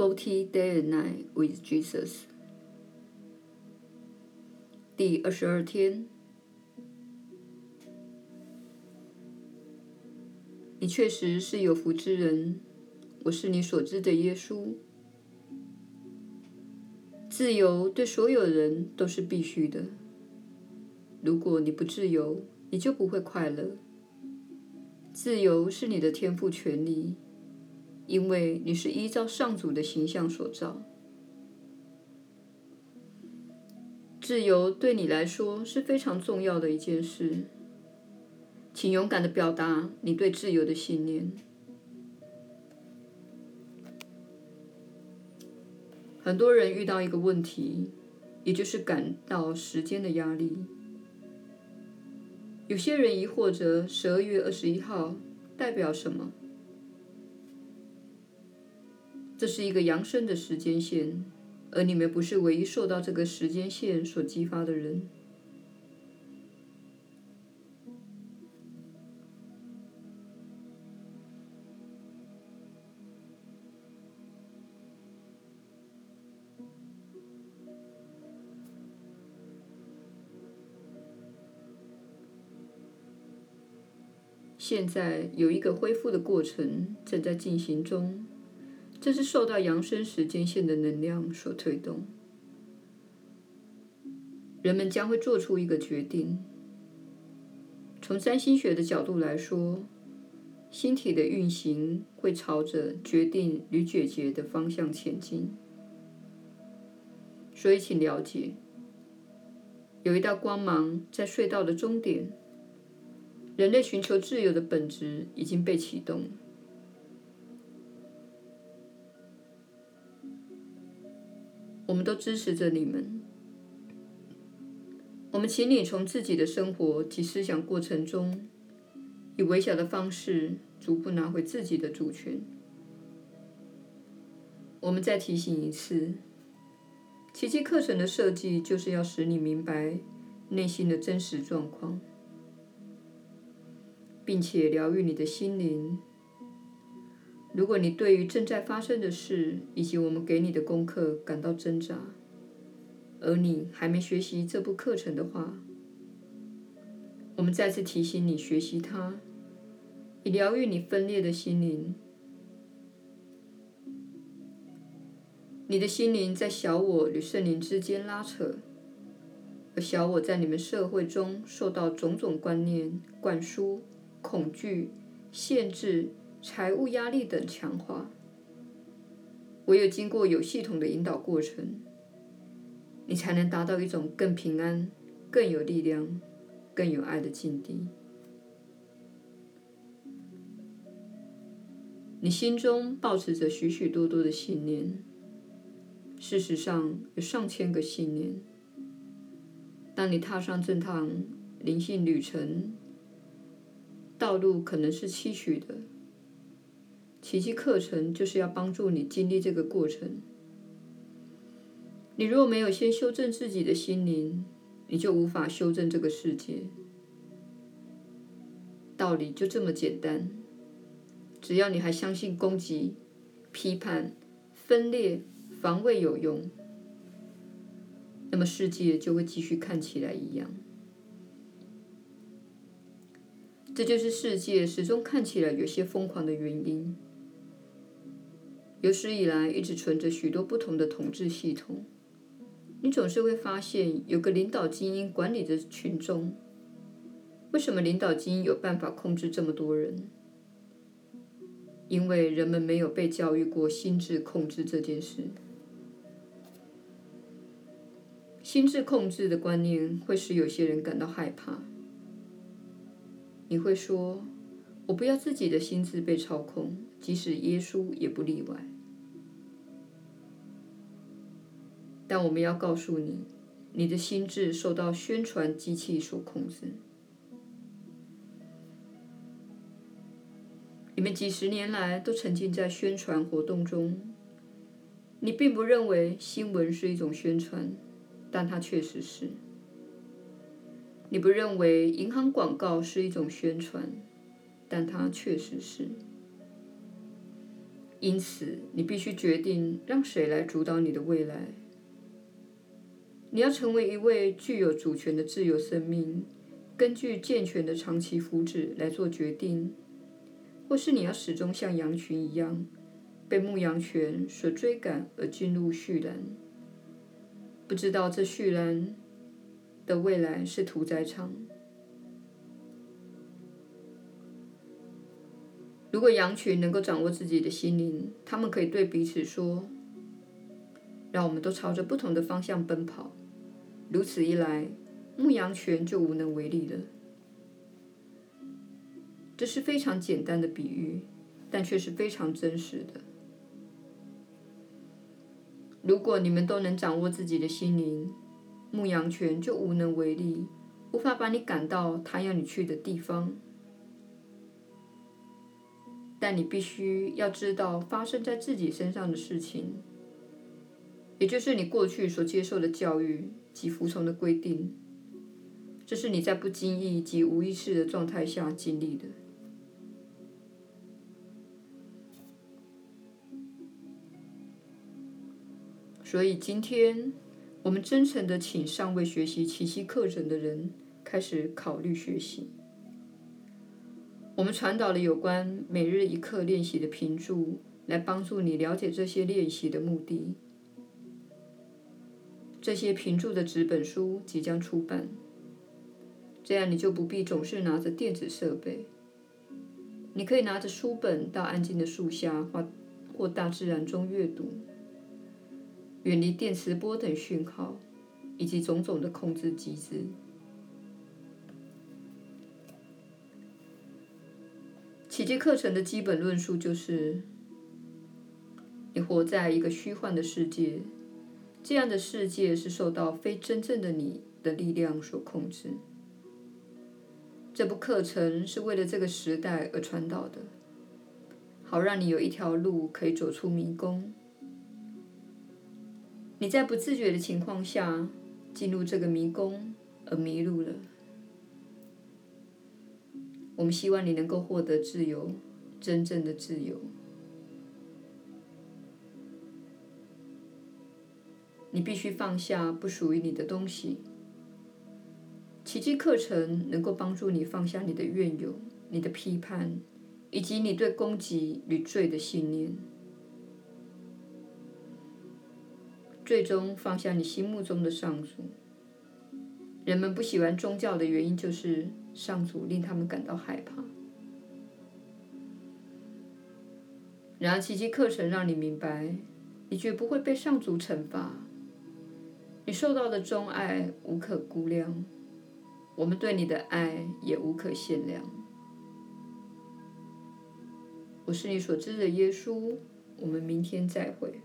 Forty Day and Night with Jesus，第二十二天，你确实是有福之人。我是你所知的耶稣。自由对所有人都是必须的。如果你不自由，你就不会快乐。自由是你的天赋权利，因为你是依照上主的形象所造。自由对你来说是非常重要的一件事，请勇敢的表达你对自由的信念。很多人遇到一个问题，也就是感到时间的压力。有些人疑惑着十二月二十一号代表什么？这是一个扬升的时间线，而你们不是唯一受到这个时间线所激发的人。现在有一个恢复的过程正在进行中，这是受到扬升时间线的能量所推动。人们将会做出一个决定。从占星学的角度来说，星体的运行会朝着决定与解决的方向前进。所以，请了解，有一道光芒在隧道的终点。人类寻求自由的本质已经被启动。我们都支持着你们。我们请你从自己的生活及思想过程中，以微小的方式逐步拿回自己的主权。我们再提醒一次：奇迹课程的设计就是要使你明白内心的真实状况。并且疗愈你的心灵。如果你对于正在发生的事以及我们给你的功课感到挣扎，而你还没学习这部课程的话，我们再次提醒你学习它，以疗愈你分裂的心灵。你的心灵在小我与圣灵之间拉扯，而小我在你们社会中受到种种观念灌输。恐惧、限制、财务压力等强化，唯有经过有系统的引导过程，你才能达到一种更平安、更有力量、更有爱的境地。你心中抱持着许许多多的信念，事实上有上千个信念。当你踏上这趟灵性旅程，道路可能是崎岖的，奇迹课程就是要帮助你经历这个过程。你若没有先修正自己的心灵，你就无法修正这个世界。道理就这么简单，只要你还相信攻击、批判、分裂、防卫有用，那么世界就会继续看起来一样。这就是世界始终看起来有些疯狂的原因。有史以来一直存着许多不同的统治系统，你总是会发现有个领导精英管理着群众。为什么领导精英有办法控制这么多人？因为人们没有被教育过心智控制这件事。心智控制的观念会使有些人感到害怕。你会说：“我不要自己的心智被操控，即使耶稣也不例外。”但我们要告诉你，你的心智受到宣传机器所控制。你们几十年来都沉浸在宣传活动中。你并不认为新闻是一种宣传，但它确实是。你不认为银行广告是一种宣传，但它确实是。因此，你必须决定让谁来主导你的未来。你要成为一位具有主权的自由生命，根据健全的长期福祉来做决定，或是你要始终像羊群一样，被牧羊犬所追赶而进入畜栏，不知道这畜栏的未来是屠宰场。如果羊群能够掌握自己的心灵，他们可以对彼此说：“让我们都朝着不同的方向奔跑。”如此一来，牧羊犬就无能为力了。这是非常简单的比喻，但却是非常真实的。如果你们都能掌握自己的心灵，牧羊犬就无能为力，无法把你赶到它要你去的地方。但你必须要知道发生在自己身上的事情，也就是你过去所接受的教育及服从的规定，这是你在不经意及无意识的状态下经历的。所以今天，我们真诚的请尚未学习奇迹课程的人开始考虑学习。我们传导了有关每日一课练习的评注，来帮助你了解这些练习的目的。这些评注的纸本书即将出版，这样你就不必总是拿着电子设备。你可以拿着书本到安静的树下或或大自然中阅读，远离电磁波等讯号以及种种的控制机制。奇迹课程的基本论述就是：你活在一个虚幻的世界，这样的世界是受到非真正的你的力量所控制。这部课程是为了这个时代而传导的，好让你有一条路可以走出迷宫。你在不自觉的情况下进入这个迷宫而迷路了。我们希望你能够获得自由，真正的自由。你必须放下不属于你的东西。奇迹课程能够帮助你放下你的怨尤、你的批判，以及你对攻击与罪的信念，最终放下你心目中的上主。人们不喜欢宗教的原因就是。上主令他们感到害怕。然而，奇迹课程让你明白，你绝不会被上主惩罚。你受到的钟爱无可估量，我们对你的爱也无可限量。我是你所知的耶稣。我们明天再会。